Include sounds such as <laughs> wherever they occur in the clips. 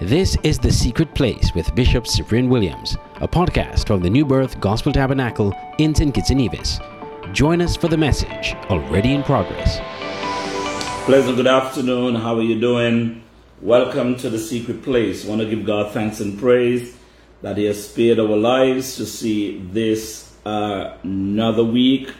This is The Secret Place with Bishop Cyprian Williams, a podcast from the New Birth Gospel Tabernacle in St. Kitts and Nevis. Join us for the message already in progress. Pleasant good afternoon. How are you doing? Welcome to The Secret Place. I want to give God thanks and praise that He has spared our lives to see this uh, another week,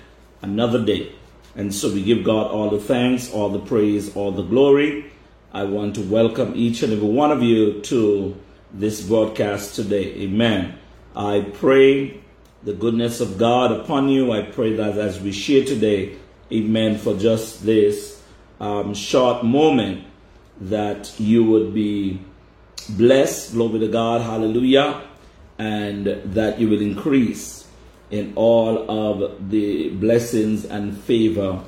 another day. And so we give God all the thanks, all the praise, all the glory. I want to welcome each and every one of you to this broadcast today. Amen. I pray the goodness of God upon you. I pray that as we share today, amen, for just this um, short moment, that you would be blessed, glory to God, hallelujah, and that you will increase in all of the blessings and favor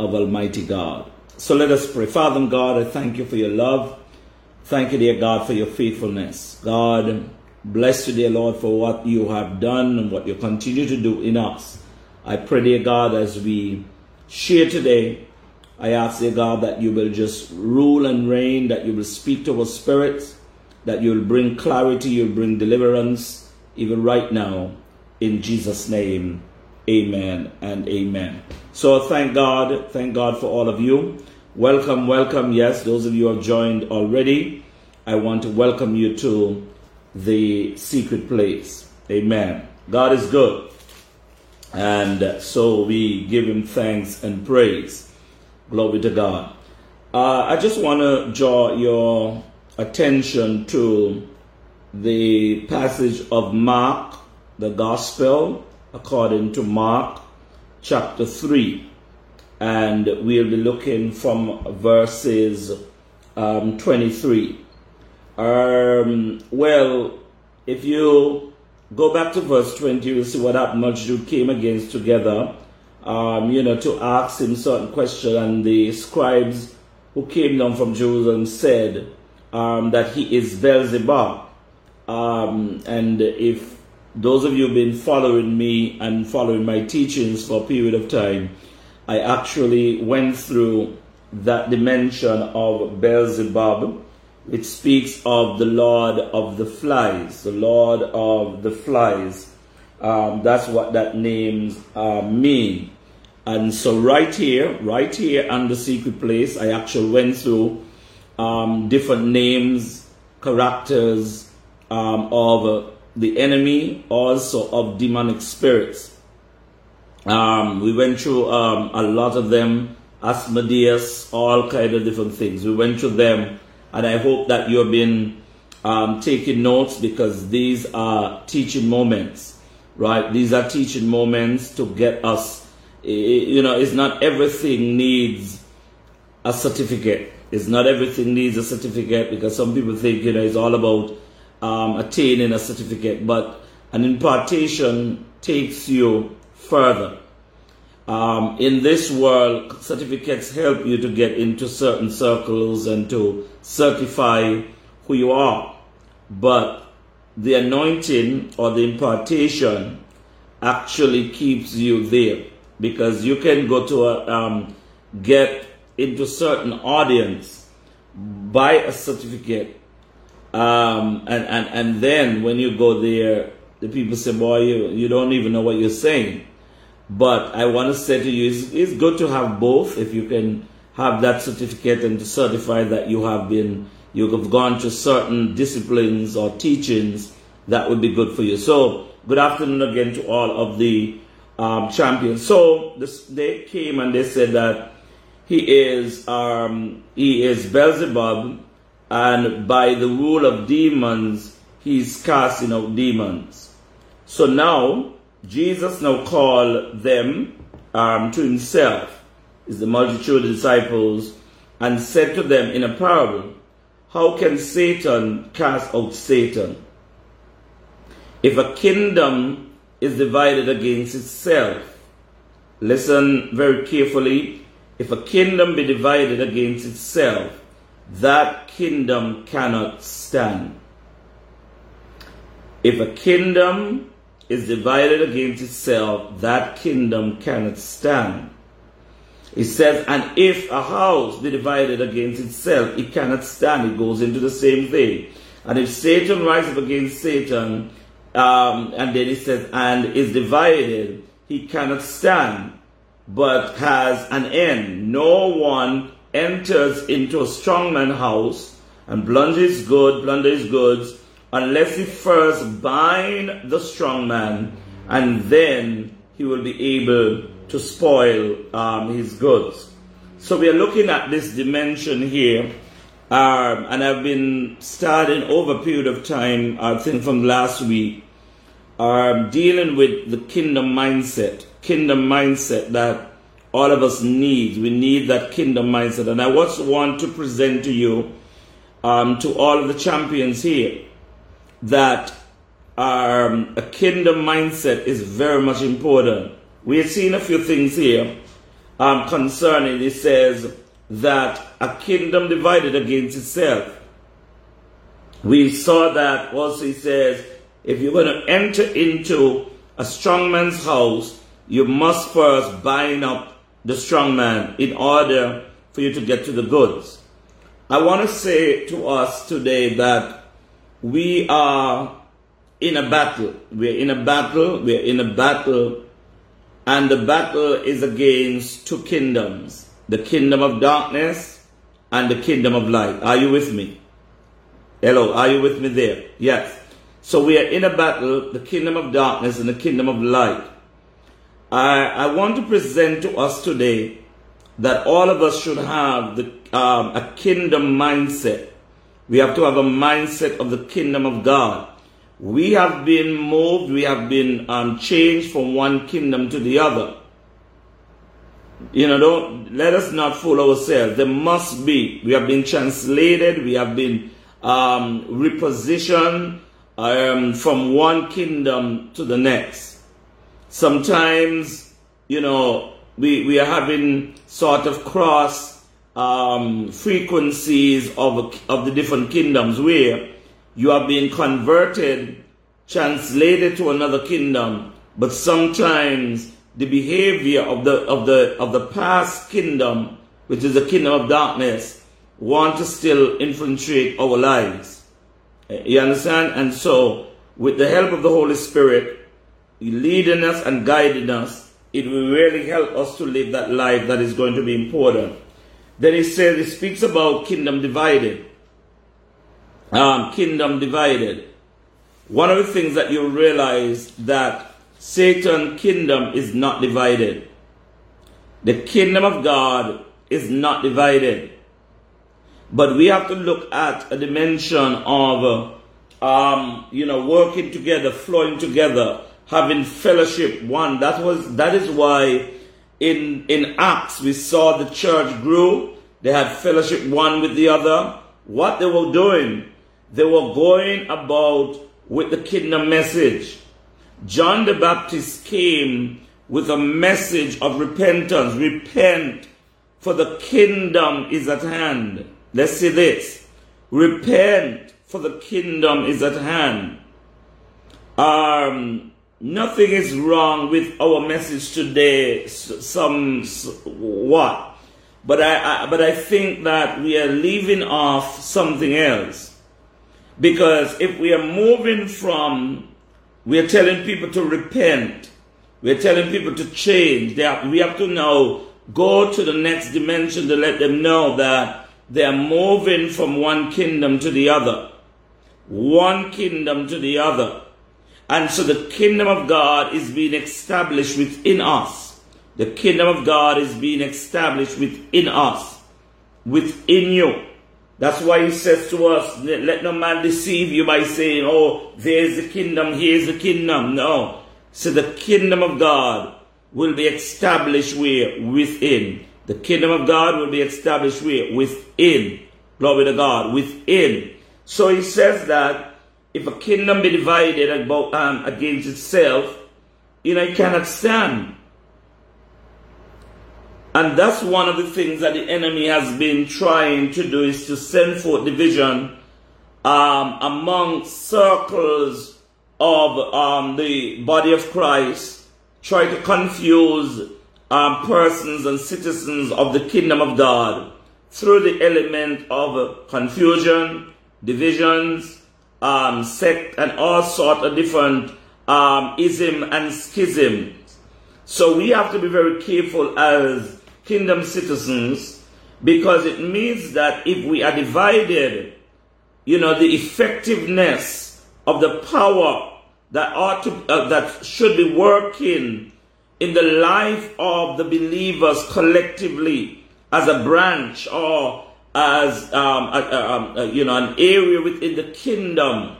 of Almighty God. So let us pray. Father God, I thank you for your love. Thank you, dear God, for your faithfulness. God, bless you, dear Lord, for what you have done and what you continue to do in us. I pray, dear God, as we share today, I ask, dear God, that you will just rule and reign, that you will speak to our spirits, that you will bring clarity, you'll bring deliverance, even right now, in Jesus' name. Amen and amen. So thank God, thank God for all of you. Welcome, welcome. Yes, those of you who have joined already, I want to welcome you to the secret place. Amen. God is good. And so we give him thanks and praise. Glory to God. Uh, I just want to draw your attention to the passage of Mark, the Gospel, according to Mark chapter 3. And we'll be looking from verses um, 23. Um, well, if you go back to verse 20, you'll see what that multitude came against together, um, you know, to ask him certain questions. And the scribes who came down from Jerusalem said um, that he is Beelzebub. Um, and if those of you who've been following me and following my teachings for a period of time, I actually went through that dimension of Beelzebub, which speaks of the Lord of the flies, the Lord of the flies. Um, that's what that names uh, mean. And so right here, right here on the secret place, I actually went through um, different names, characters um, of the enemy, also of demonic spirits. Um, we went through um, a lot of them, Asmodeus, all kind of different things. We went through them, and I hope that you've been um, taking notes because these are teaching moments, right? These are teaching moments to get us. You know, it's not everything needs a certificate. It's not everything needs a certificate because some people think you know it's all about um, attaining a certificate, but an impartation takes you further. Um, in this world, certificates help you to get into certain circles and to certify who you are. But the anointing or the impartation actually keeps you there because you can go to a, um, get into certain audience, by a certificate, um, and, and, and then when you go there, the people say, boy, you, you don't even know what you're saying. But I want to say to you, it's, it's good to have both if you can have that certificate and to certify that you have been, you have gone to certain disciplines or teachings that would be good for you. So, good afternoon again to all of the um, champions. So, this, they came and they said that he is, um, he is Beelzebub, and by the rule of demons, he's casting out demons. So now, Jesus now called them um, to himself, is the multitude of disciples, and said to them in a parable, How can Satan cast out Satan? If a kingdom is divided against itself, listen very carefully. If a kingdom be divided against itself, that kingdom cannot stand. If a kingdom is divided against itself, that kingdom cannot stand. It says, and if a house be divided against itself, it cannot stand. It goes into the same thing. And if Satan rises up against Satan, um, and then it says, and is divided, he cannot stand, but has an end. No one enters into a strong man's house and plunders good, plunders goods, unless he first bind the strong man, and then he will be able to spoil um, his goods. So we are looking at this dimension here, um, and I've been studying over a period of time, I think from last week, um, dealing with the kingdom mindset, kingdom mindset that all of us need. We need that kingdom mindset, and I just want to present to you, um, to all of the champions here, that um, a kingdom mindset is very much important. We have seen a few things here um, concerning, it says that a kingdom divided against itself. We saw that also, he says, if you're going to enter into a strong man's house, you must first bind up the strong man in order for you to get to the goods. I want to say to us today that we are in a battle. We're in a battle. We're in a battle. And the battle is against two kingdoms the kingdom of darkness and the kingdom of light. Are you with me? Hello, are you with me there? Yes. So we are in a battle, the kingdom of darkness and the kingdom of light. I, I want to present to us today that all of us should have the, um, a kingdom mindset. We have to have a mindset of the kingdom of God. We have been moved, we have been um, changed from one kingdom to the other. You know, don't let us not fool ourselves. There must be. We have been translated, we have been um, repositioned um, from one kingdom to the next. Sometimes, you know, we, we are having sort of cross um, frequencies of, of the different kingdoms where you are being converted, translated to another kingdom, but sometimes the behavior of the of the of the past kingdom, which is the kingdom of darkness, want to still infiltrate our lives. You understand? And so, with the help of the Holy Spirit leading us and guiding us, it will really help us to live that life that is going to be important. Then he says, he speaks about kingdom divided um, kingdom divided. One of the things that you realize that Satan kingdom is not divided. The kingdom of God is not divided. But we have to look at a dimension of, um, you know, working together, flowing together, having fellowship. One that was that is why in in Acts we saw the church grew. They had fellowship one with the other. What they were doing they were going about with the kingdom message. John the Baptist came with a message of repentance. Repent, for the kingdom is at hand. Let's see this. Repent, for the kingdom is at hand. Um, nothing is wrong with our message today. Some what? But I, I but I think that we are leaving off something else. Because if we are moving from, we are telling people to repent, we are telling people to change, have, we have to now go to the next dimension to let them know that they are moving from one kingdom to the other. One kingdom to the other. And so the kingdom of God is being established within us. The kingdom of God is being established within us, within you. That's why he says to us, let no man deceive you by saying, oh, there's the kingdom, here's the kingdom. No. So the kingdom of God will be established where? Within. The kingdom of God will be established where? Within. Glory to God. Within. So he says that if a kingdom be divided about, um, against itself, you know, it cannot stand. And that's one of the things that the enemy has been trying to do is to send forth division um, among circles of um, the body of Christ, try to confuse um, persons and citizens of the kingdom of God through the element of confusion, divisions, um, sect and all sort of different um, ism and schism. So we have to be very careful as kingdom citizens because it means that if we are divided, you know, the effectiveness of the power that ought to, uh, that should be working in the life of the believers collectively as a branch or as um, a, a, a, you know an area within the kingdom,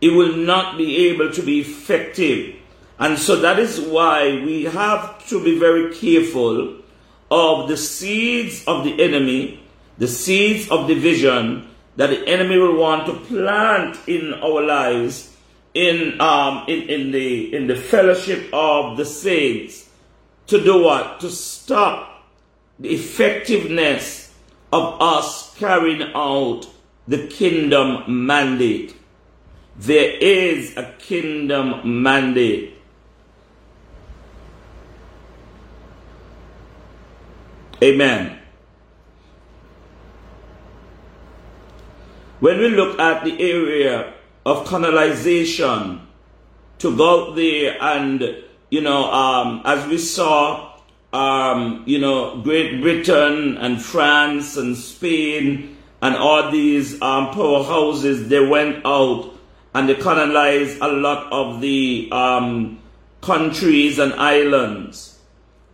it will not be able to be effective. And so that is why we have to be very careful of the seeds of the enemy, the seeds of division that the enemy will want to plant in our lives in um in, in the in the fellowship of the saints to do what? To stop the effectiveness of us carrying out the kingdom mandate. There is a kingdom mandate. Amen. When we look at the area of colonization, to go there and, you know, um, as we saw, um, you know, Great Britain and France and Spain and all these um, powerhouses, they went out and they colonized a lot of the um, countries and islands,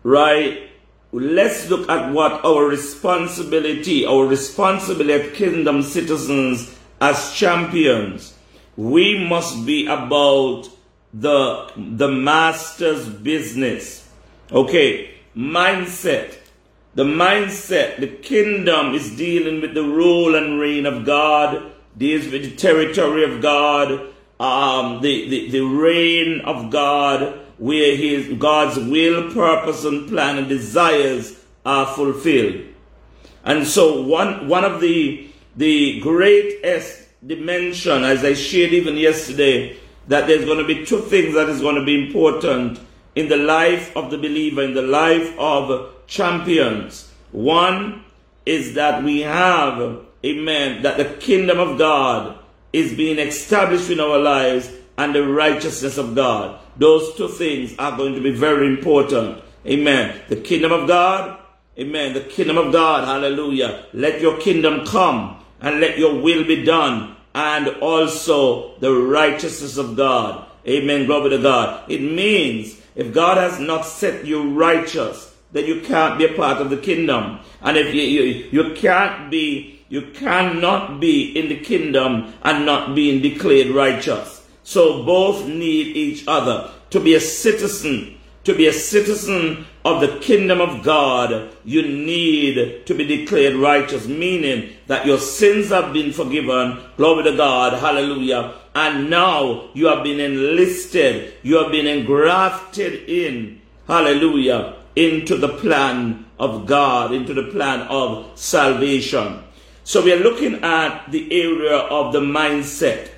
right? let's look at what our responsibility, our responsibility as kingdom citizens, as champions. We must be about the, the master's business. Okay, mindset. The mindset, the kingdom is dealing with the rule and reign of God, deals with the territory of God, um, the, the, the reign of God, where his God's will, purpose, and plan and desires are fulfilled. And so one one of the the greatest dimension, as I shared even yesterday, that there's going to be two things that is going to be important in the life of the believer, in the life of champions. One is that we have, amen, that the kingdom of God is being established in our lives and the righteousness of God. Those two things are going to be very important. Amen. The kingdom of God. Amen. The kingdom of God. Hallelujah. Let your kingdom come and let your will be done. And also the righteousness of God. Amen. Glory to God. It means if God has not set you righteous, then you can't be a part of the kingdom. And if you, you, you can't be, you cannot be in the kingdom and not being declared righteous. So both need each other. To be a citizen, to be a citizen of the kingdom of God, you need to be declared righteous, meaning that your sins have been forgiven. Glory to God. Hallelujah. And now you have been enlisted. You have been engrafted in. Hallelujah. Into the plan of God, into the plan of salvation. So we are looking at the area of the mindset.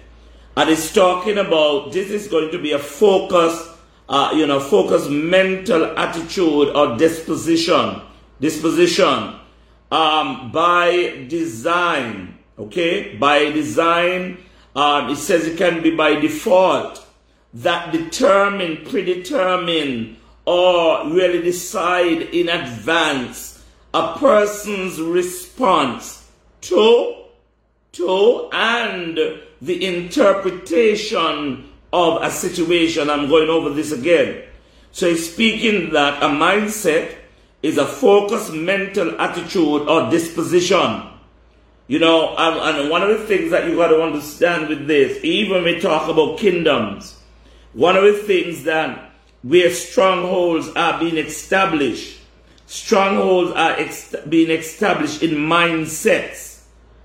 And it's talking about this is going to be a focus, uh, you know, focus mental attitude or disposition, disposition um, by design. Okay, by design, um, it says it can be by default that determine, predetermine, or really decide in advance a person's response to, to, and the interpretation of a situation. I'm going over this again. So he's speaking that a mindset is a focused mental attitude or disposition. You know, and one of the things that you got to understand with this, even when we talk about kingdoms, one of the things that where strongholds are being established, strongholds are ex- being established in mindsets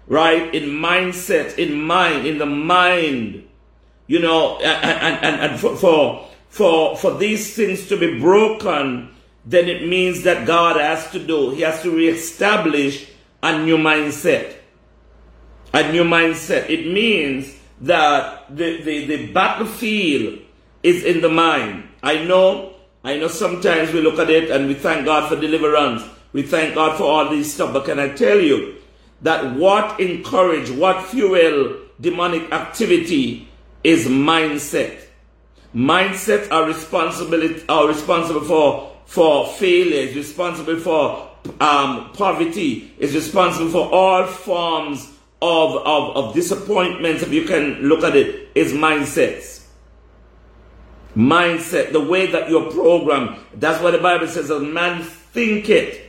right? In mindset, in mind, in the mind, you know, and, and, and for, for, for, for these things to be broken, then it means that God has to do, He has to reestablish a new mindset. A new mindset. It means that the, the, the battlefield is in the mind. I know, I know sometimes we look at it and we thank God for deliverance. We thank God for all these stuff, but can I tell you, that what encourage, what fuel demonic activity is mindset. Mindset are responsibility are responsible for for failures, responsible for um, poverty, is responsible for all forms of, of, of disappointments, if you can look at it, is mindsets. Mindset, the way that you're programmed. That's what the Bible says, a man think it.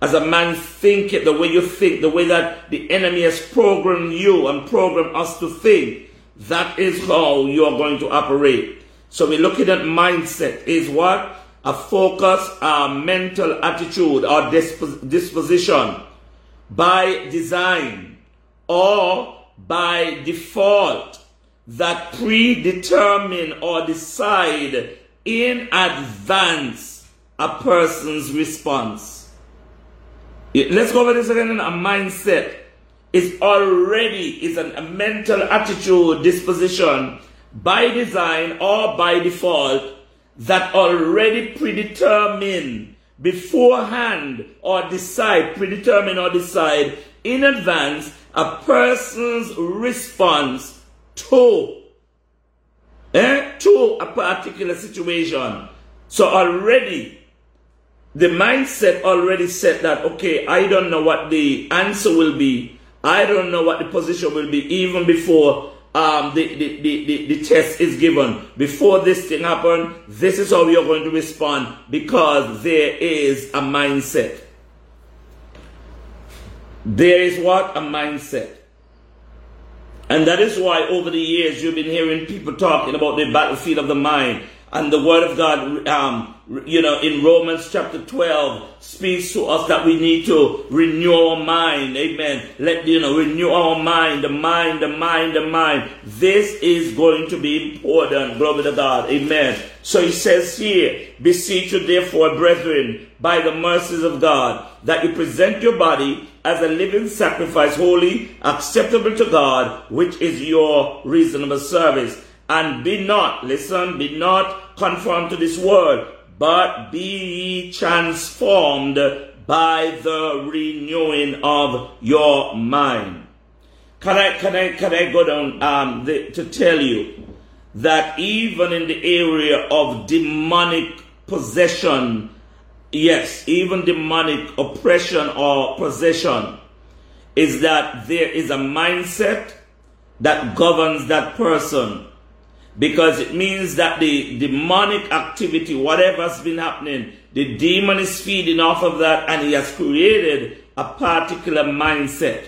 As a man think it, the way you think, the way that the enemy has programmed you and programmed us to think, that is how you are going to operate. So we're looking at mindset is what? A focus, a mental attitude or disposition by design or by default that predetermine or decide in advance a person's response. Let's go over this again. A mindset is already is an, a mental attitude disposition by design or by default that already predetermine beforehand or decide, predetermine or decide in advance a person's response to, eh, to a particular situation. So already, the mindset already said that, okay, I don't know what the answer will be. I don't know what the position will be even before um, the, the, the, the, test is given. Before this thing happen, this is how you're going to respond because there is a mindset. There is what? A mindset. And that is why over the years you've been hearing people talking about the battlefield of the mind. And the Word of God, um, you know, in Romans chapter 12 speaks to us that we need to renew our mind. Amen. Let, you know, renew our mind, the mind, the mind, the mind. This is going to be important. Glory to God. Amen. So he says here, beseech you therefore, brethren, by the mercies of God, that you present your body as a living sacrifice, holy, acceptable to God, which is your reasonable service and be not, listen, be not conformed to this world, but be transformed by the renewing of your mind. Can I, can I, can I go down um, the, to tell you that even in the area of demonic possession, yes, even demonic oppression or possession, is that there is a mindset that governs that person because it means that the demonic activity, whatever's been happening, the demon is feeding off of that and he has created a particular mindset.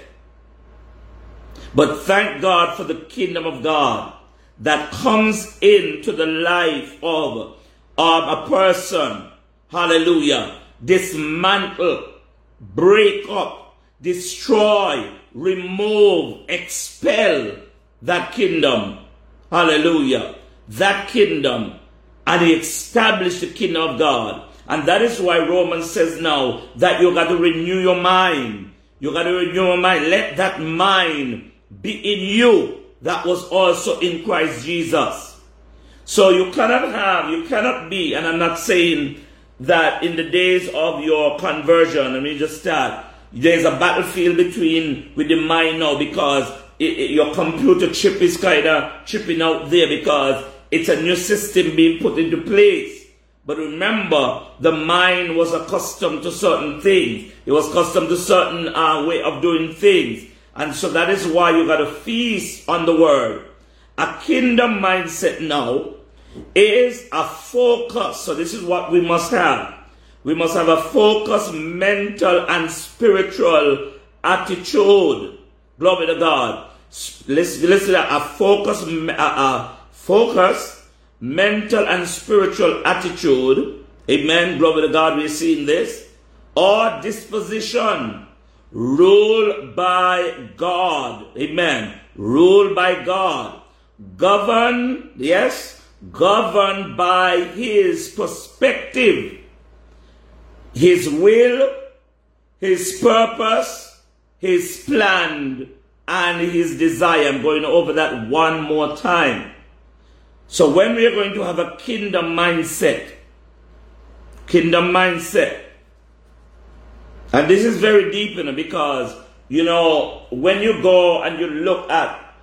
But thank God for the kingdom of God that comes into the life of, of a person. Hallelujah. Dismantle, break up, destroy, remove, expel that kingdom Hallelujah. That kingdom. And he established the kingdom of God. And that is why Romans says now that you got to renew your mind. You got to renew your mind. Let that mind be in you that was also in Christ Jesus. So you cannot have, you cannot be, and I'm not saying that in the days of your conversion, let me just start. There's a battlefield between with the mind now because it, it, your computer chip is kind of chipping out there because it's a new system being put into place. But remember, the mind was accustomed to certain things. It was accustomed to certain uh, way of doing things. And so that is why you got to feast on the word. A kingdom mindset now is a focus. So this is what we must have. We must have a focused mental and spiritual attitude. Glory to God. Let's listen to a focus, a focus, mental and spiritual attitude. Amen. Glory to God. We're seeing this. Or disposition ruled by God. Amen. Ruled by God. Governed, yes, governed by His perspective, His will, His purpose, His plan and his desire. I'm going over that one more time. So when we are going to have a kingdom mindset, kingdom mindset, and this is very deep in it because You know, when you go and you look at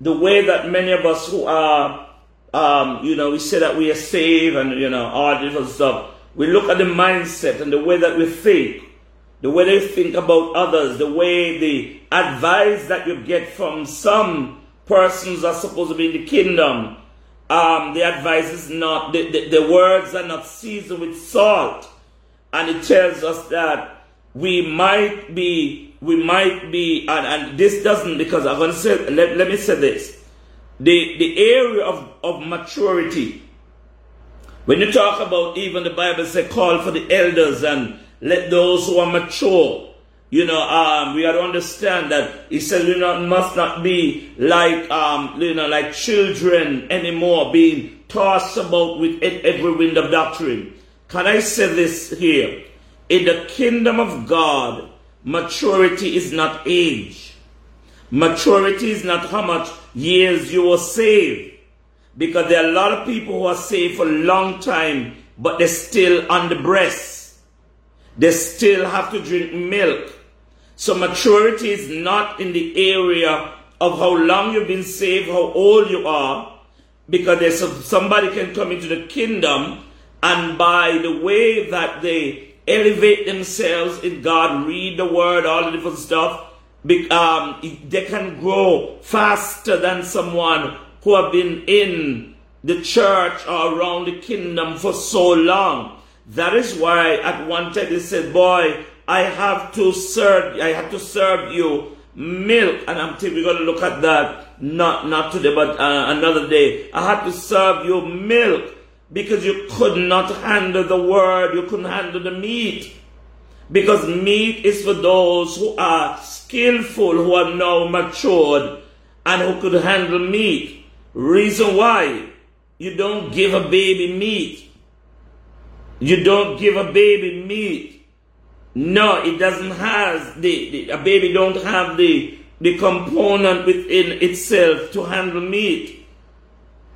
the way that many of us who are, um, you know, we say that we are saved and, you know, all this stuff, we look at the mindset and the way that we think, the way they think about others, the way the advice that you get from some persons are supposed to be in the kingdom. Um, the advice is not, the, the, the words are not seasoned with salt. And it tells us that we might be, we might be, and, and this doesn't, because I'm going to say, let, let me say this. The, the area of, of maturity, when you talk about even the Bible say call for the elders and let those who are mature, you know, um, we got to understand that he said we must not be like, um, you know, like children anymore, being tossed about with every wind of doctrine. Can I say this here? In the kingdom of God, maturity is not age. Maturity is not how much years you were saved. Because there are a lot of people who are saved for a long time, but they're still on the breast. They still have to drink milk. So maturity is not in the area of how long you've been saved, how old you are, because there's somebody can come into the kingdom and by the way that they elevate themselves in God, read the word, all the different stuff, um, they can grow faster than someone who have been in the church or around the kingdom for so long. That is why at one time they said, boy, I have to serve, I have to serve you milk. And I'm we're to look at that, not, not today, but uh, another day. I have to serve you milk because you could not handle the word, you couldn't handle the meat. Because meat is for those who are skillful, who are now matured, and who could handle meat. Reason why you don't give a baby meat. You don't give a baby meat. No, it doesn't have the, the a baby don't have the the component within itself to handle meat.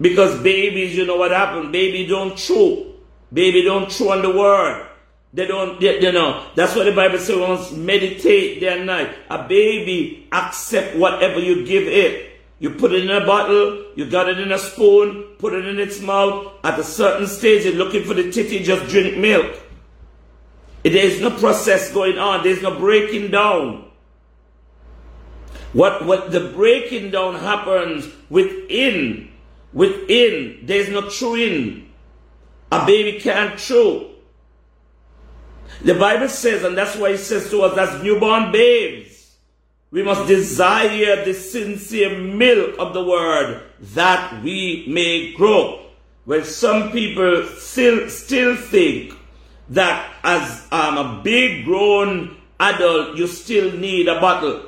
Because babies, you know what happened? Baby don't chew. Baby don't chew on the word. They don't, they, you know, that's what the Bible says, meditate day and night. A baby accept whatever you give it. You put it in a bottle, you got it in a spoon, put it in its mouth. At a certain stage, you're looking for the titty, just drink milk. There is no process going on. There's no breaking down. What, what the breaking down happens within Within, there's no chewing. A baby can't chew. The Bible says, and that's why it says to us as newborn babes, we must desire the sincere milk of the word that we may grow. Well, some people still, still think that as um, a big grown adult, you still need a bottle.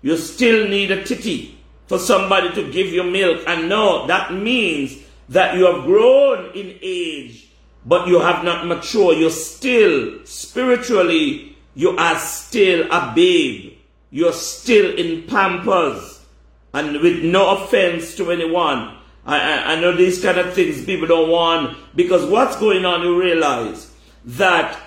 You still need a titty for somebody to give you milk. And no, that means that you have grown in age, but you have not matured. You're still, spiritually, you are still a babe. You're still in pampers. And with no offense to anyone, I, I, I know these kind of things people don't want because what's going on, you realize that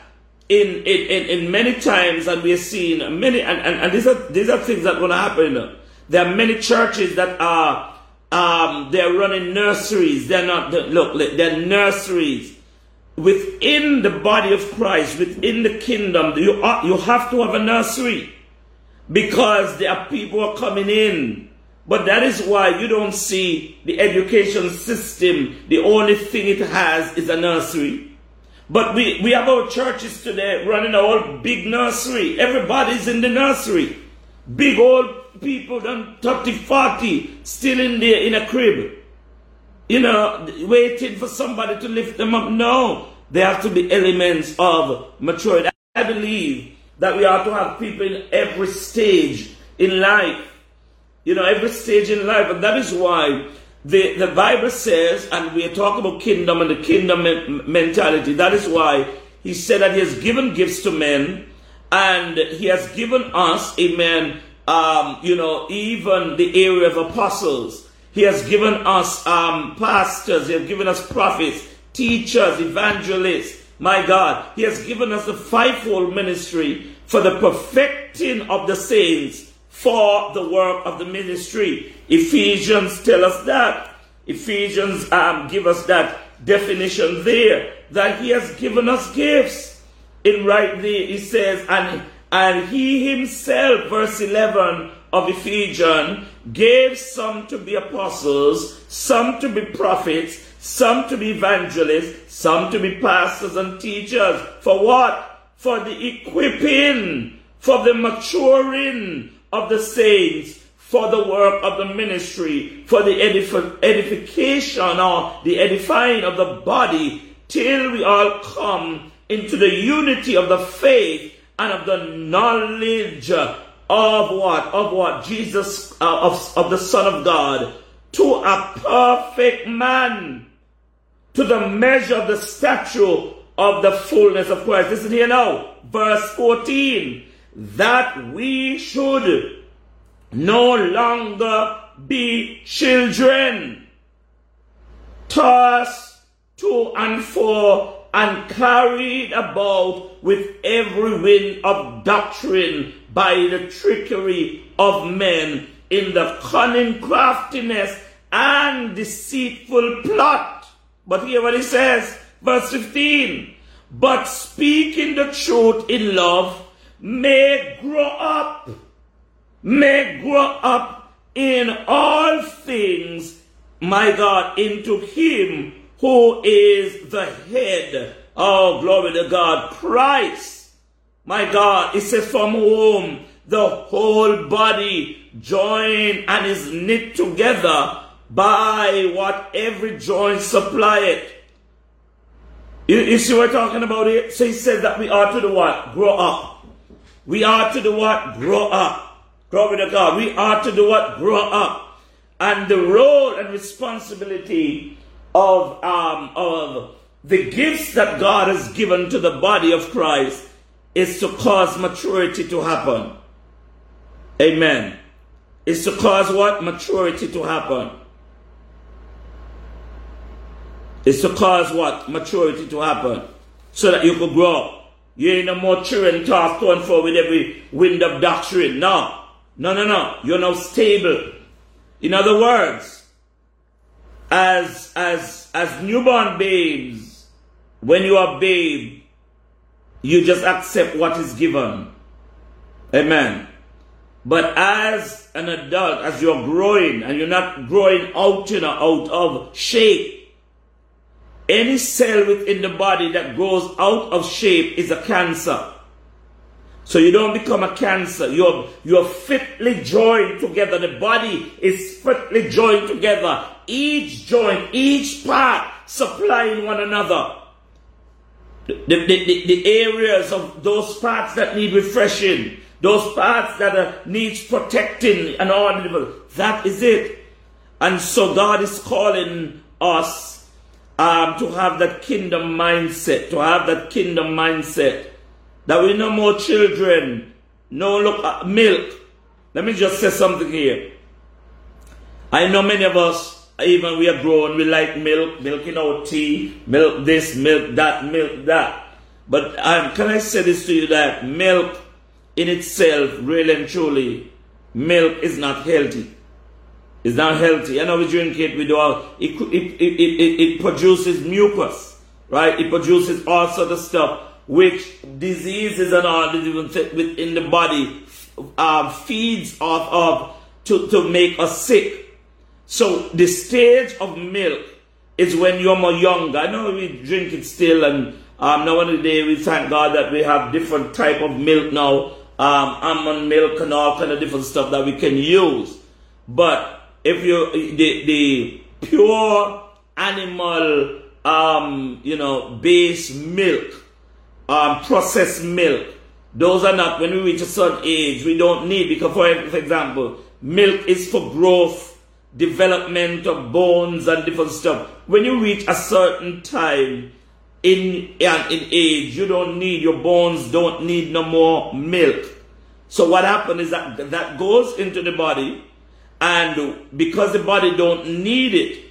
in, in, in, in many times, and we are seeing many, and, and, and these are, these are things that are going to happen there are many churches that are um, they're running nurseries. They're not look. They're nurseries within the body of Christ, within the kingdom. You are, you have to have a nursery because there are people coming in. But that is why you don't see the education system. The only thing it has is a nursery. But we, we have our churches today running a whole big nursery. Everybody's in the nursery. Big old people done 30, 40 still in there in a crib. You know, waiting for somebody to lift them up. No, there have to be elements of maturity. I believe that we have to have people in every stage in life. You know, every stage in life. And that is why the, the Bible says, and we are talking about kingdom and the kingdom mentality. That is why he said that he has given gifts to men and he has given us, amen, um, you know, even the area of apostles. He has given us um, pastors, He has given us prophets, teachers, evangelists. My God, He has given us a fivefold ministry for the perfecting of the saints, for the work of the ministry. Ephesians tell us that. Ephesians um, give us that definition there that he has given us gifts. In right there, he says, and and he himself, verse 11 of Ephesians, gave some to be apostles, some to be prophets, some to be evangelists, some to be pastors and teachers. For what? For the equipping, for the maturing of the saints, for the work of the ministry, for the edif- edification or the edifying of the body, till we all come into the unity of the faith and of the knowledge of what? Of what? Jesus, uh, of, of the Son of God, to a perfect man, to the measure of the stature of the fullness of Christ. Listen here now, verse 14, that we should no longer be children, tossed to and fro and carried about with every wind of doctrine by the trickery of men in the cunning craftiness and deceitful plot. But hear what he says, verse 15. But speaking the truth in love may grow up, may grow up in all things, my God, into him who is the head. Oh, glory to God. Christ. My God, it says from whom the whole body joined and is knit together by what every joint supply it. You, you, see what we're talking about here? So he says that we are to do what? Grow up. We are to do what? Grow up. Glory to God. We are to do what? Grow up. And the role and responsibility of, um, of the gifts that God has given to the body of Christ is to cause maturity to happen. Amen. Is to cause what? Maturity to happen. Is to cause what? Maturity to happen. So that you could grow. You ain't no more children tossed to and fro with every wind of doctrine. No. No, no, no. You're now stable. In other words, as as as newborn babes, when you are babe, you just accept what is given. Amen. But as an adult, as you're growing and you're not growing out, you know, out of shape, any cell within the body that goes out of shape is a cancer. So you don't become a cancer. You're, you're fitly joined together. The body is fitly joined together. Each joint, each part supplying one another. The, the, the, the areas of those parts that need refreshing, those parts that are, needs protecting and all that is it. And so God is calling us um, to have that kingdom mindset, to have that kingdom mindset that we no more children, no look at milk. Let me just say something here. I know many of us, even we are grown, we like milk, milking our tea, milk this, milk that, milk that. But um, can I say this to you that milk in itself, really and truly, milk is not healthy. It's not healthy. I know we drink it, we do all, it, it, it, it, it produces mucus, right? It produces all sort of stuff which diseases and all within the body uh, feeds off of to, to make us sick. So the stage of milk is when you're more younger. I know we drink it still, and um, now one day we thank God that we have different type of milk now, um, almond milk and all kind of different stuff that we can use. But if you the the pure animal, um, you know, base milk um, processed milk. Those are not, when we reach a certain age, we don't need, because for, example, milk is for growth, development of bones and different stuff. When you reach a certain time in, in, in age, you don't need, your bones don't need no more milk. So what happens is that that goes into the body, and because the body don't need it,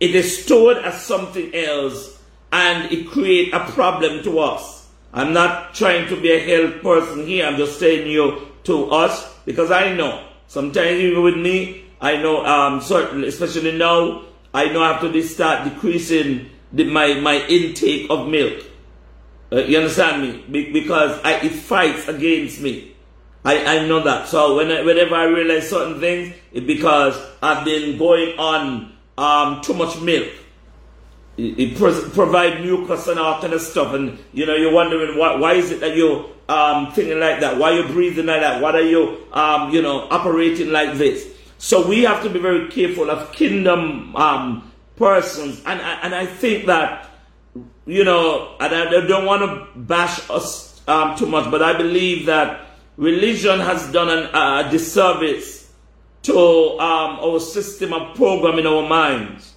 it is stored as something else, and it create a problem to us. I'm not trying to be a health person here. I'm just saying you to us because I know Sometimes even with me, I know, um, certainly, especially now, I know I have to start decreasing the, my, my intake of milk. Uh, you understand me? Be- because I, it fights against me. I, I know that. So when I, whenever I realize certain things, it's because I've been going on um, too much milk. It, it pro- provide mucus and all kind of stuff, and you know you're wondering why, why is it that you're um, thinking like that? Why you're breathing like that? Why are you um, you know operating like this? So we have to be very careful of kingdom um, persons, and and I think that you know, and I don't want to bash us um, too much, but I believe that religion has done a disservice to um, our system of programming our minds.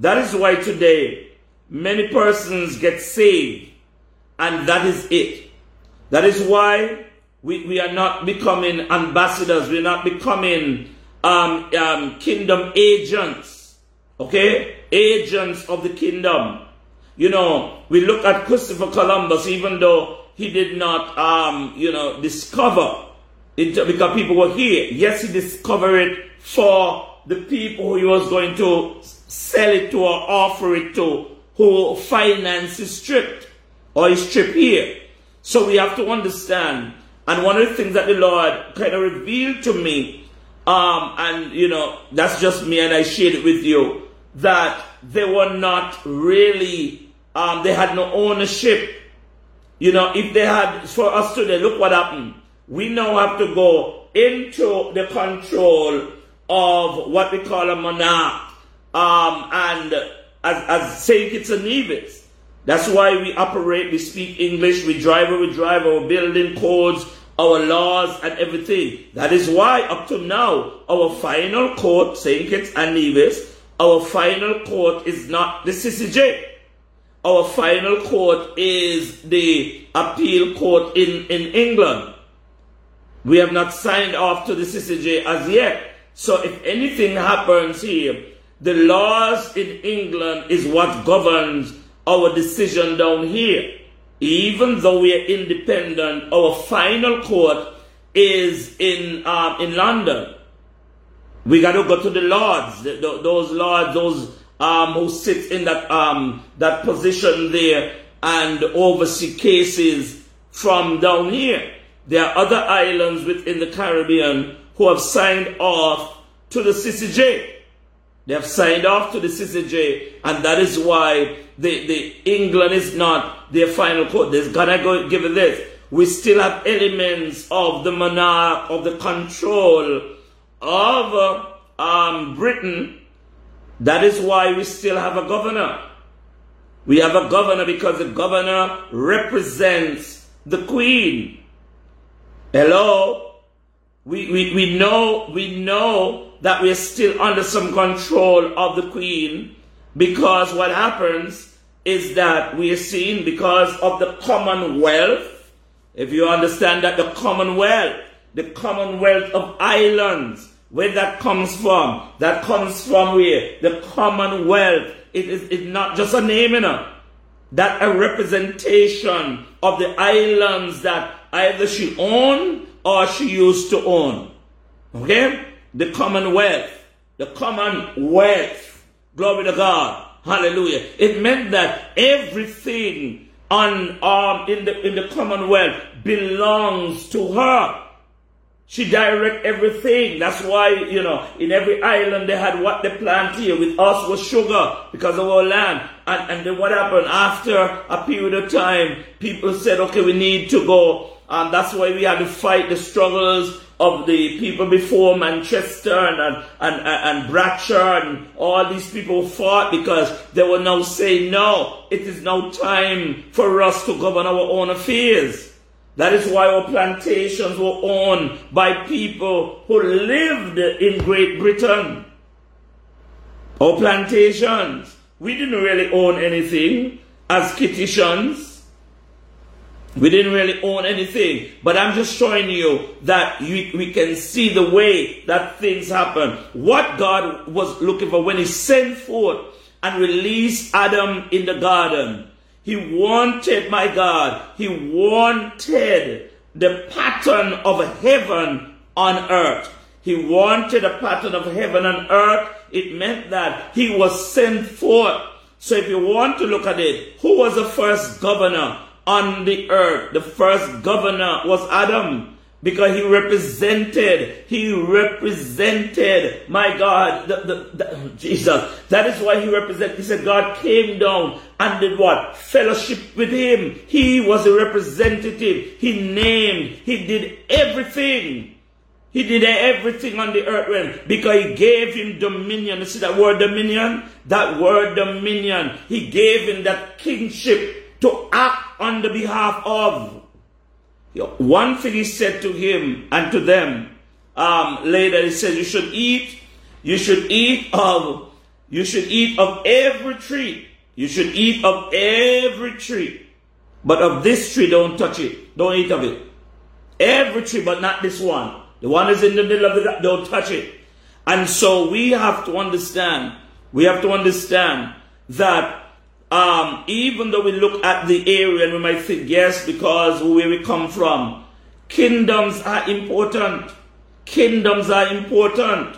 That is why today many persons get saved, and that is it. That is why we, we are not becoming ambassadors, we're not becoming um, um, kingdom agents, okay? Agents of the kingdom. You know, we look at Christopher Columbus, even though he did not, um, you know, discover it because people were here. Yes, he discovered it for the people who he was going to sell it to or offer it to, who finance his trip or his trip here. So we have to understand. And one of the things that the Lord kind of revealed to me, um, and you know, that's just me and I shared it with you, that they were not really um, they had no ownership. You know, if they had, for us today, look what happened. We now have to go into the control of what we call a monarch. Um, and as, as St. Kitts and Nevis, that's why we operate, we speak English, we drive we drive, our building codes, our laws and everything. That is why up to now, our final court, St. Kitts and Nevis, our final court is not the CCJ our final court is the appeal court in, in England. We have not signed off to the CCJ as yet. So if anything happens here, the laws in England is what governs our decision down here. Even though we are independent, our final court is in um, in London. We got to go to the lords. The, the, those lords, those um, who sits in that um, that position there and oversee cases from down here. There are other islands within the Caribbean who have signed off to the CCJ. They have signed off to the CCJ, and that is why the, the England is not their final court. There's gonna go give it this. We still have elements of the monarch of the control of um, Britain that is why we still have a governor. We have a governor because the governor represents the queen. Hello? We, we, we know we know that we are still under some control of the queen because what happens is that we are seen because of the commonwealth. If you understand that the commonwealth, the commonwealth of islands, where that comes from, that comes from where? The Commonwealth. It is it's not just a name, you know. That a representation of the islands that either she owned or she used to own. Okay? The Commonwealth. The Commonwealth. Glory to God. Hallelujah. It meant that everything on um in the in the Commonwealth belongs to her. She direct everything. That's why, you know, in every island they had what they plant here. With us was sugar because of our land. And, and then what happened? After a period of time, people said, okay, we need to go. And that's why we had to fight the struggles of the people before Manchester and, and, and, and Bradshaw and all these people fought because they were now saying, no, it is now time for us to govern our own affairs. That is why our plantations were owned by people who lived in Great Britain. Our plantations, we didn't really own anything as Kittitians. We didn't really own anything. But I'm just showing you that we, we can see the way that things happen. What God was looking for when He sent forth and released Adam in the garden he wanted, my God, he wanted the pattern of heaven on earth. He wanted a pattern of heaven and earth. It meant that he was sent forth. So if you want to look at it, who was the first governor on the earth? The first governor was Adam because he represented, he represented, my God, the, the, the, oh, Jesus. That is why he represented. He said God came down and did what? Fellowship with him. He was a representative. He named, he did everything. He did everything on the earth realm because he gave him dominion. You see that word dominion? That word dominion. He gave him that kingship to act on the behalf of one thing he said to him and to them um, later, he said, "You should eat. You should eat of. You should eat of every tree. You should eat of every tree, but of this tree, don't touch it. Don't eat of it. Every tree, but not this one. The one is in the middle of the. Don't touch it. And so we have to understand. We have to understand that um, even though we look at the area and we might think, yes, because where we come from, kingdoms are important. Kingdoms are important.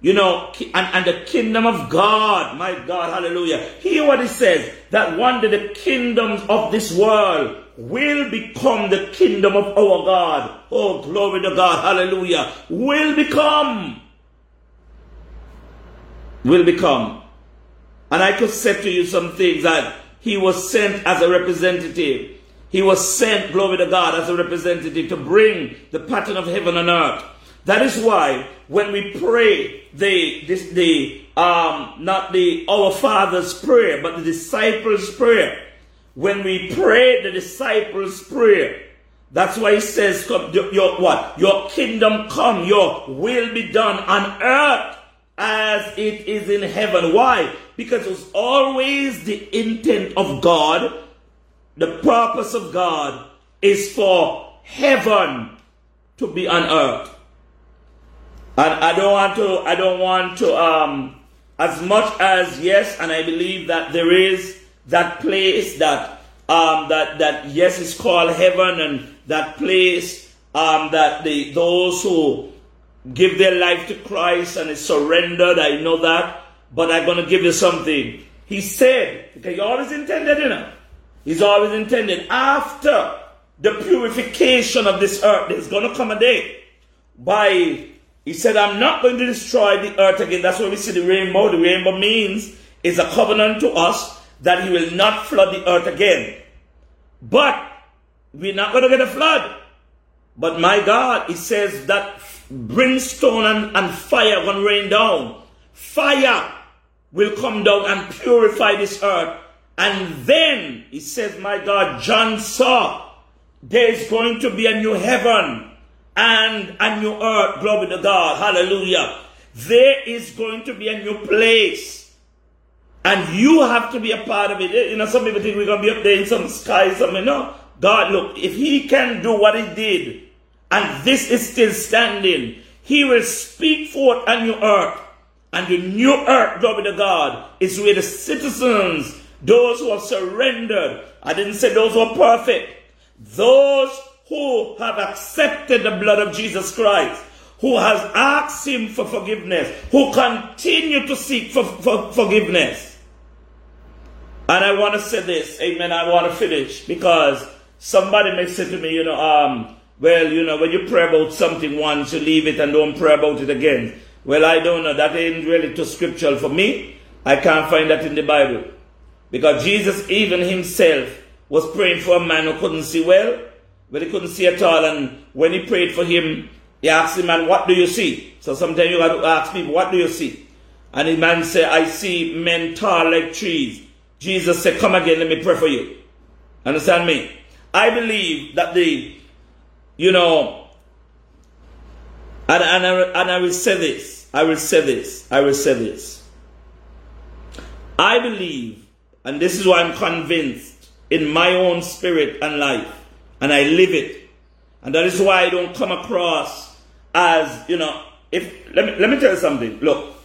You know, and, and the kingdom of God, my God, hallelujah. Hear what it says that one day the kingdoms of this world will become the kingdom of our God. Oh, glory to God, hallelujah. Will become. Will become. And I could say to you some things that he was sent as a representative. He was sent, glory to God, as a representative to bring the pattern of heaven and earth. That is why when we pray the, this, the, um, not the our Father's prayer, but the disciples' prayer. When we pray the disciples' prayer, that's why he says, your, what? Your kingdom come, your will be done on earth as it is in heaven. Why? Because it was always the intent of God, the purpose of God is for heaven to be on earth. And I don't want to, I don't want to, um, as much as yes, and I believe that there is that place that, um, that, that yes is called heaven and that place, um, that the, those who give their life to Christ and is surrendered, I know that but I'm going to give you something. He said, because he always intended, you know, he's always intended after the purification of this earth, there's going to come a day by, he said, I'm not going to destroy the earth again. That's why we see the rainbow. The rainbow means is a covenant to us that he will not flood the earth again. But we're not going to get a flood. But my God, he says that brimstone and, and fire going to rain down. Fire will come down and purify this earth. And then, he says, my God, John saw there's going to be a new heaven and a new earth. Glory to God. Hallelujah. There is going to be a new place. And you have to be a part of it. You know, some people think we're going to be up there in some sky, something. No. God, look, if He can do what He did, and this is still standing, He will speak forth a new earth. And the new earth, glory to God, is where the citizens, those who have surrendered, I didn't say those who are perfect, those who have accepted the blood of Jesus Christ, who has asked Him for forgiveness, who continue to seek for, for forgiveness. And I want to say this, amen. I want to finish because somebody may say to me, you know, um, well, you know, when you pray about something once, you leave it and don't pray about it again. Well, I don't know. That ain't really too scriptural for me. I can't find that in the Bible. Because Jesus, even himself, was praying for a man who couldn't see well. but he couldn't see at all. And when he prayed for him, he asked the man, What do you see? So sometimes you got to ask people, What do you see? And the man said, I see men tall like trees. Jesus said, Come again, let me pray for you. Understand me? I believe that the, you know, and, and, I, and I will say this. I will say this. I will say this. I believe, and this is why I'm convinced in my own spirit and life, and I live it. And that is why I don't come across as, you know, if let me let me tell you something. Look,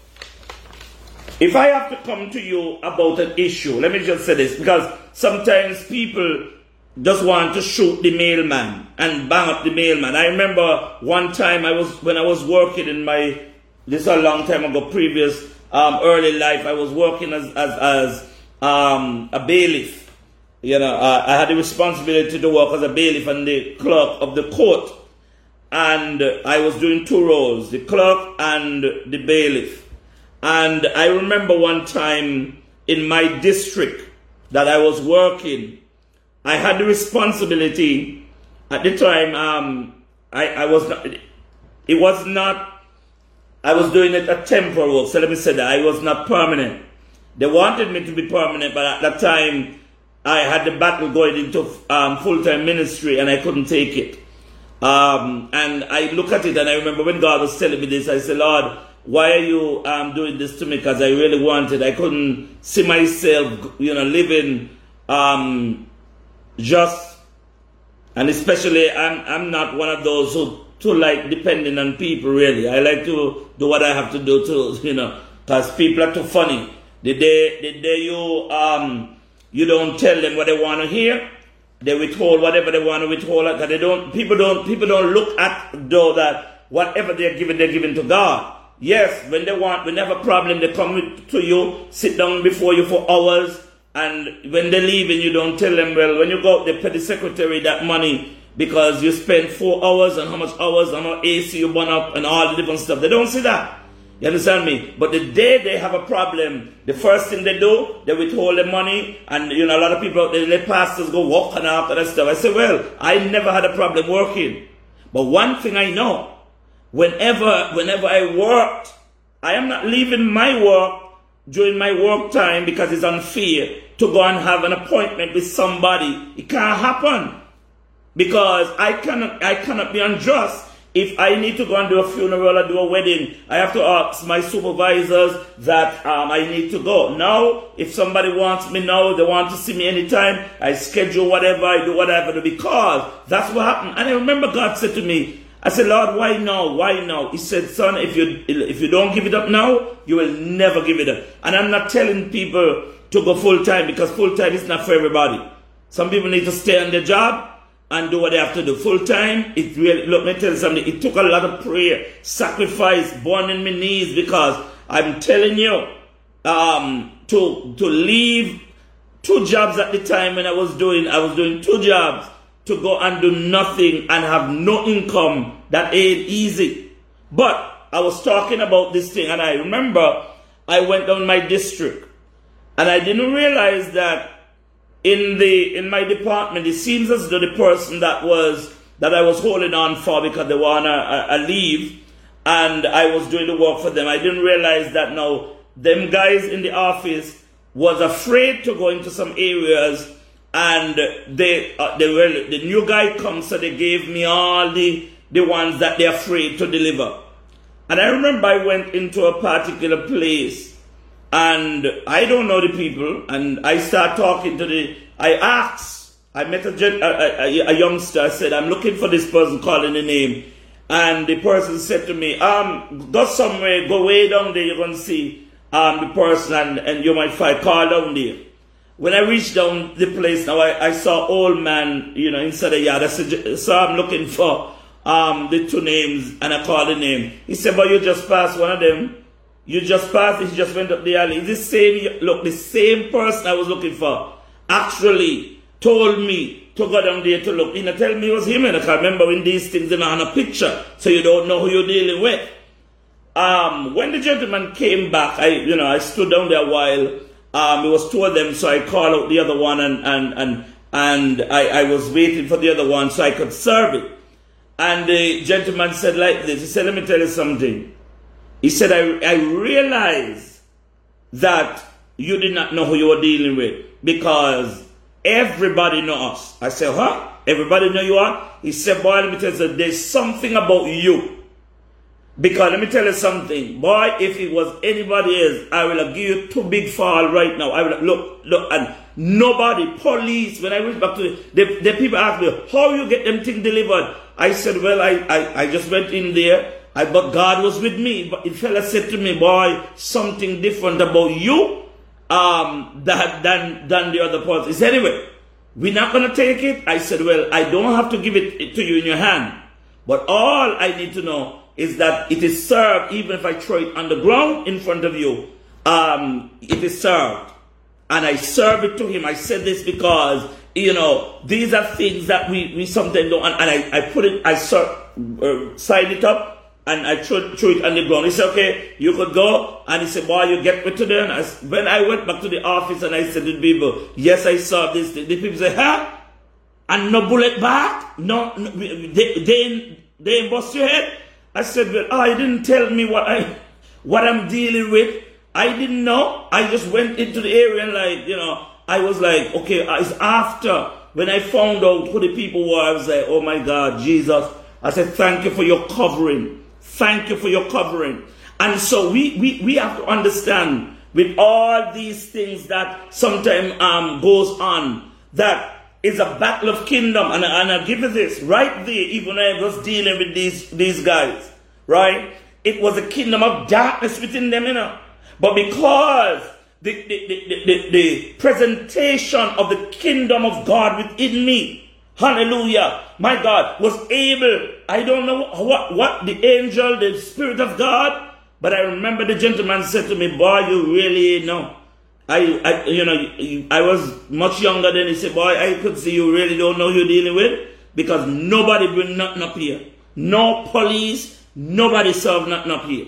if I have to come to you about an issue, let me just say this, because sometimes people just want to shoot the mailman and bang up the mailman. I remember one time I was when I was working in my this is a long time ago, previous um, early life. I was working as as, as um, a bailiff. You know, uh, I had the responsibility to work as a bailiff and the clerk of the court, and I was doing two roles: the clerk and the bailiff. And I remember one time in my district that I was working I had the responsibility at the time. Um, I, I was not. It was not. I was doing it a temporal work. So let me say that I was not permanent. They wanted me to be permanent, but at that time, I had the battle going into um, full time ministry, and I couldn't take it. Um, and I look at it, and I remember when God was telling me this, I said, Lord, why are you um, doing this to me? Because I really wanted. I couldn't see myself, you know, living um, just and especially I'm I'm not one of those who too like depending on people really. I like to do what I have to do to <laughs> you know because people are too funny. The day the day you um you don't tell them what they want to hear, they withhold whatever they want to withhold. Because they don't people don't people don't look at though that whatever they're giving they're giving to God. Yes, when they want when they have a problem they come to you, sit down before you for hours and when they leave and you don't tell them, well, when you go they pay the secretary that money because you spend four hours and how much hours and how AC you burn up and all the different stuff. They don't see that. You understand me? But the day they have a problem, the first thing they do, they withhold the money, and you know a lot of people, they let pastors go walking after that stuff. I say, well, I never had a problem working, but one thing I know, whenever, whenever I worked, I am not leaving my work during my work time because it's unfair to go and have an appointment with somebody. It can't happen because I cannot, I cannot be unjust. If I need to go and do a funeral or do a wedding, I have to ask my supervisors that um, I need to go. Now, if somebody wants me now, they want to see me anytime, I schedule whatever, I do whatever because that's what happened. And I remember God said to me, I said, Lord, why now? Why now? He said, Son, if you if you don't give it up now, you will never give it up. And I'm not telling people to go full time because full time is not for everybody. Some people need to stay on their job and do what they have to do. Full time, it really look let me tell you something, it took a lot of prayer, sacrifice, born in my knees because I'm telling you, um, to to leave two jobs at the time when I was doing I was doing two jobs to go and do nothing and have no income, that ain't easy. But I was talking about this thing and I remember I went down my district and I didn't realize that in the in my department it seems as though the person that was that I was holding on for because they on a, a, a leave and I was doing the work for them. I didn't realize that now them guys in the office was afraid to go into some areas and they, uh, they were, the new guy comes, so they gave me all the, the ones that they're afraid to deliver. And I remember I went into a particular place and I don't know the people and I start talking to the, I asked, I met a, a, a, a youngster, I said, I'm looking for this person calling the name. And the person said to me, um, go somewhere, go way down there, you're going to see um, the person and, and you might find, call down there. When I reached down the place now, I, I saw old man, you know, inside the yard. I said, so I'm looking for um, the two names, and I called the name. He said, but you just passed one of them. You just passed it, he just went up the alley. The same, look, the same person I was looking for actually told me to go down there to look. He not tell me it was him, and I can remember when these things are on a picture, so you don't know who you're dealing with. Um, when the gentleman came back, I, you know, I stood down there a while, um, it was two of them, so I called out the other one and, and, and, and I, I was waiting for the other one so I could serve it. And the gentleman said like this, he said, let me tell you something. He said, I, I realize that you did not know who you were dealing with because everybody knows us. I said, huh? Everybody know you are? He said, boy, let me tell you, there's something about you because let me tell you something, boy, if it was anybody else, I will give you two big fall right now. I will look, look, and nobody, police, when I went back to the, the, the people asked me, how you get them thing delivered? I said, well, I, I, I just went in there, I, but God was with me. But the fella said to me, boy, something different about you, um, that, than, than the other parts. He said, anyway, we're not going to take it. I said, well, I don't have to give it to you in your hand. But all I need to know is that it is served, even if I throw it on the ground in front of you, um, it is served. And I serve it to him. I said this because, you know, these are things that we, we sometimes don't, and, I, I put it, I ser- uh, signed it up, and I threw, threw it on the ground. He said, okay, you could go. And he said, boy, you get me today. And I, when I went back to the office and I said to the people, yes, I saw this. The people said, huh? And no bullet back? No, no they, they, they bust your head? I said, well, oh, you didn't tell me what I, what I'm dealing with. I didn't know. I just went into the area and like, you know, I was like, okay, uh, it's after when I found out who the people were, I was like, oh my God, Jesus. I said, thank you for your covering. Thank you for your covering. And so we, we, we have to understand with all these things that sometimes um, goes on, that is a battle of kingdom. And, and I'll give you this, right there, even I was dealing with these, these guys, right? It was a kingdom of darkness within them, you know. But because the, the, the, the, the presentation of the kingdom of God within me hallelujah, my God, was able, I don't know what, what the angel, the Spirit of God, but I remember the gentleman said to me, boy, you really know. I, I, you know, I was much younger than he said, boy, I could see you really don't know who you're dealing with because nobody bring nothing up here. No police, nobody serve nothing up here.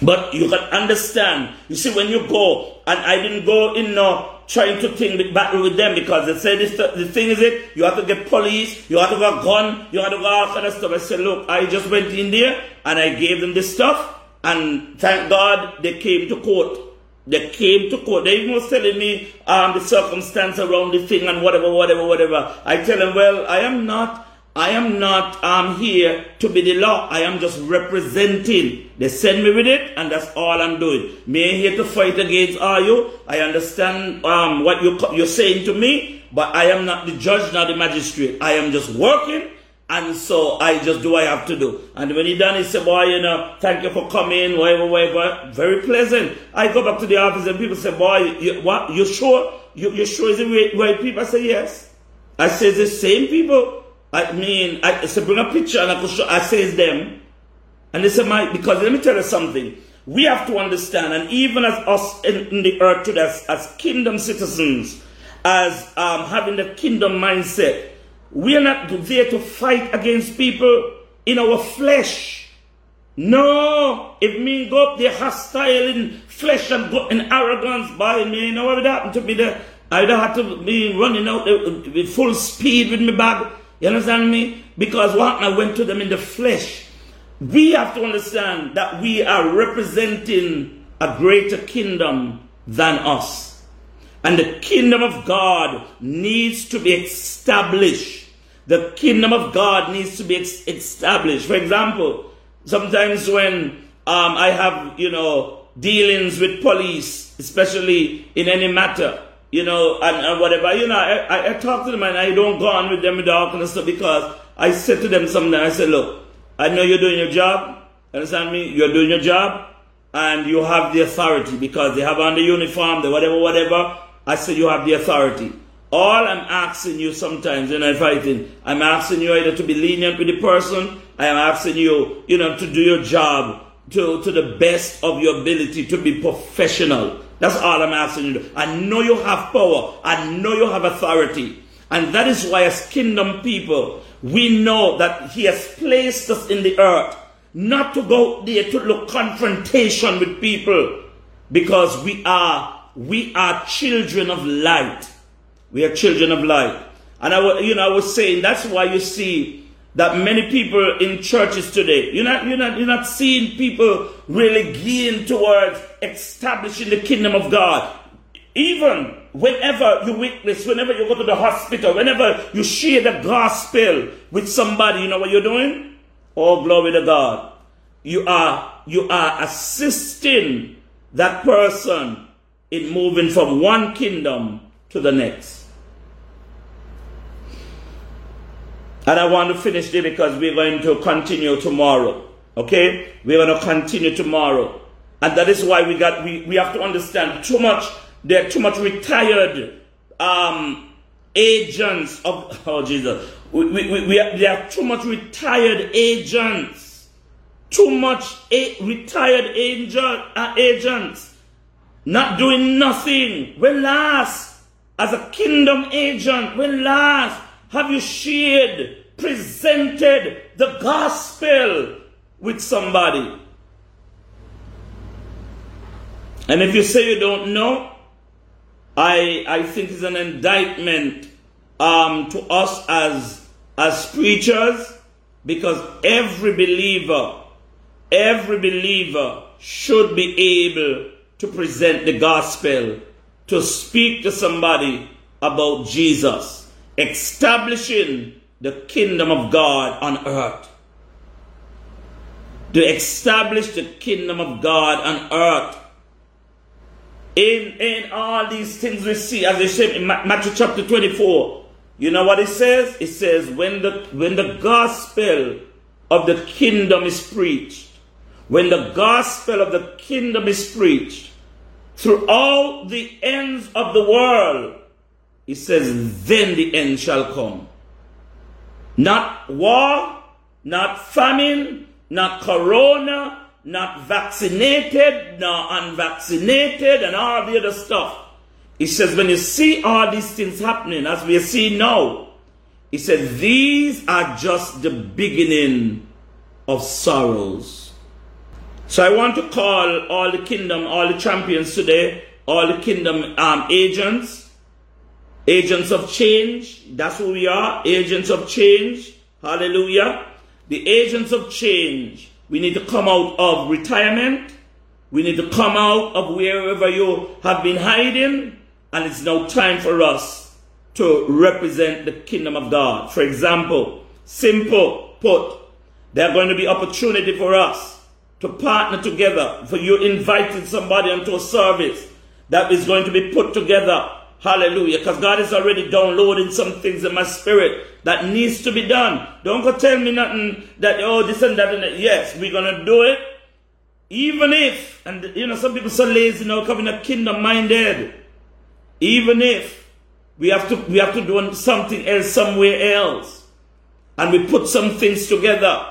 But you can understand. You see, when you go, and I didn't go in no trying to think battle with them because they said this, the thing is it, you have to get police, you have to go gun, you have to go all kind of stuff. I said, look, I just went in there and I gave them this stuff, and thank God they came to court. They came to court. They even was telling me um, the circumstance around the thing and whatever, whatever, whatever. I tell them, well, I am not I am not um, here to be the law. I am just representing. They send me with it, and that's all I'm doing. Me here to fight against are you? I understand um, what you, you're saying to me, but I am not the judge, not the magistrate. I am just working, and so I just do what I have to do. And when he done, he said, boy, you know, thank you for coming, whatever, whatever. Very pleasant. I go back to the office, and people say, boy, you, what, you sure? You, you sure is the right people? I say, yes. I say, the same people I mean, I say bring a picture and I show, I says them. And they say, my, because let me tell you something. We have to understand, and even as us in, in the earth today, as, as kingdom citizens, as um, having the kingdom mindset, we are not there to fight against people in our flesh. No, if me go up there hostile in flesh and go in arrogance by me, you know what would happen to me there? I'd have to be running out with full speed with my bag you understand me? Because what I went to them in the flesh. We have to understand that we are representing a greater kingdom than us. And the kingdom of God needs to be established. The kingdom of God needs to be established. For example, sometimes when um, I have, you know, dealings with police, especially in any matter, you know, and, and whatever. You know, I, I, I, talk to them and I don't go on with them with all kind of stuff because I said to them something. I said, look, I know you're doing your job. Understand me? You're doing your job and you have the authority because they have on the uniform, the whatever, whatever. I said you have the authority. All I'm asking you sometimes when I'm fighting, I'm asking you either to be lenient with the person, I am asking you, you know, to do your job to, to the best of your ability, to be professional. That's all I'm asking you. I know you have power. I know you have authority. And that is why, as kingdom people, we know that He has placed us in the earth not to go there to look confrontation with people because we are we are children of light. We are children of light. And I, you know, I was saying that's why you see that many people in churches today, you're not, you're not, you're not seeing people really gearing towards establishing the kingdom of God. Even whenever you witness, whenever you go to the hospital, whenever you share the gospel with somebody, you know what you're doing? Oh, glory to God. You are, you are assisting that person in moving from one kingdom to the next. And I want to finish there because we're going to continue tomorrow. Okay? We're going to continue tomorrow. And that is why we got we, we have to understand too much there are too much retired um, agents of, <laughs> oh Jesus, we, we, we, are, there are too much retired agents. Too much a, retired angel, uh, agents. Not doing nothing. When last, as a kingdom agent, when last have you shared, presented the gospel with somebody? And if you say you don't know, I, I think it's an indictment um, to us as, as preachers because every believer, every believer should be able to present the gospel, to speak to somebody about Jesus, establishing the kingdom of God on earth. To establish the kingdom of God on earth in, in all these things we see, as they say in Matthew chapter 24, you know what it says? It says, when the, when the gospel of the kingdom is preached, when the gospel of the kingdom is preached throughout the ends of the world, it says, then the end shall come. Not war, not famine, not corona, not vaccinated, nor unvaccinated, and all the other stuff. He says, when you see all these things happening, as we see now, he says, these are just the beginning of sorrows. So I want to call all the kingdom, all the champions today, all the kingdom um, agents, agents of change. That's who we are, agents of change. Hallelujah. The agents of change we need to come out of retirement. We need to come out of wherever you have been hiding. And it's now time for us to represent the kingdom of God. For example, simple put, there are going to be opportunity for us to partner together. For you inviting somebody onto a service that is going to be put together Hallelujah. Because God is already downloading some things in my spirit that needs to be done. Don't go tell me nothing that, oh, this and that and that. Yes, we're going to do it. Even if, and you know, some people so lazy now, coming a kingdom minded. Even if we have to, we have to do something else somewhere else. And we put some things together.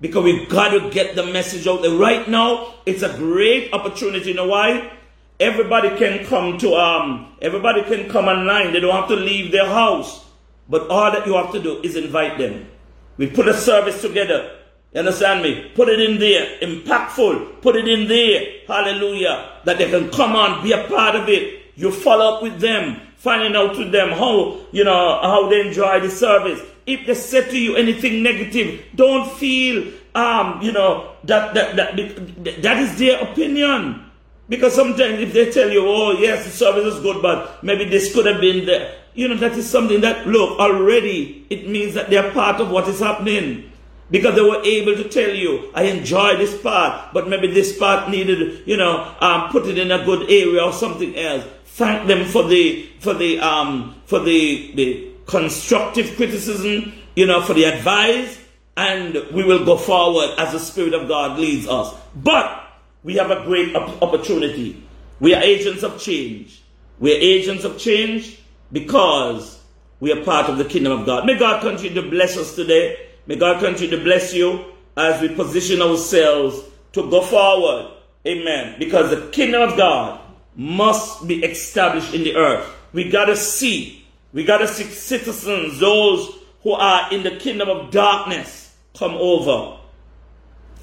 Because we've got to get the message out there. Right now, it's a great opportunity. You know why? Everybody can come to um everybody can come online. They don't have to leave their house. But all that you have to do is invite them. We put a service together. You understand me? Put it in there. Impactful. Put it in there. Hallelujah. That they can come on, be a part of it. You follow up with them, finding out with them how, you know, how they enjoy the service. If they say to you anything negative, don't feel, um, you know, that, that, that, that is their opinion. Because sometimes if they tell you, oh, yes, the service is good, but maybe this could have been there, you know, that is something that, look, already it means that they are part of what is happening. Because they were able to tell you, I enjoy this part, but maybe this part needed, you know, um, put it in a good area or something else. Thank them for the, for the, um, for the, the constructive criticism, you know, for the advice, and we will go forward as the Spirit of God leads us. But we have a great opportunity. We are agents of change. We are agents of change because we are part of the kingdom of God. May God continue to bless us today. May God continue to bless you as we position ourselves to go forward. Amen. Because the kingdom of God must be established in the earth. We got to see, we got to see citizens, those who are in the kingdom of darkness, come over.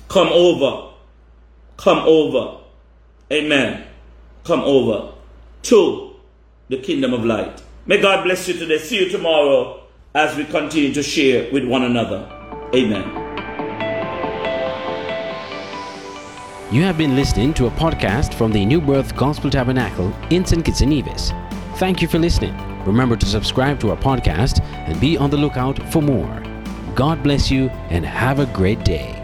Come over come over. Amen. Come over to the kingdom of light. May God bless you today. See you tomorrow as we continue to share with one another. Amen. You have been listening to a podcast from the New Birth Gospel Tabernacle in St. Kitts and Nevis. Thank you for listening. Remember to subscribe to our podcast and be on the lookout for more. God bless you and have a great day.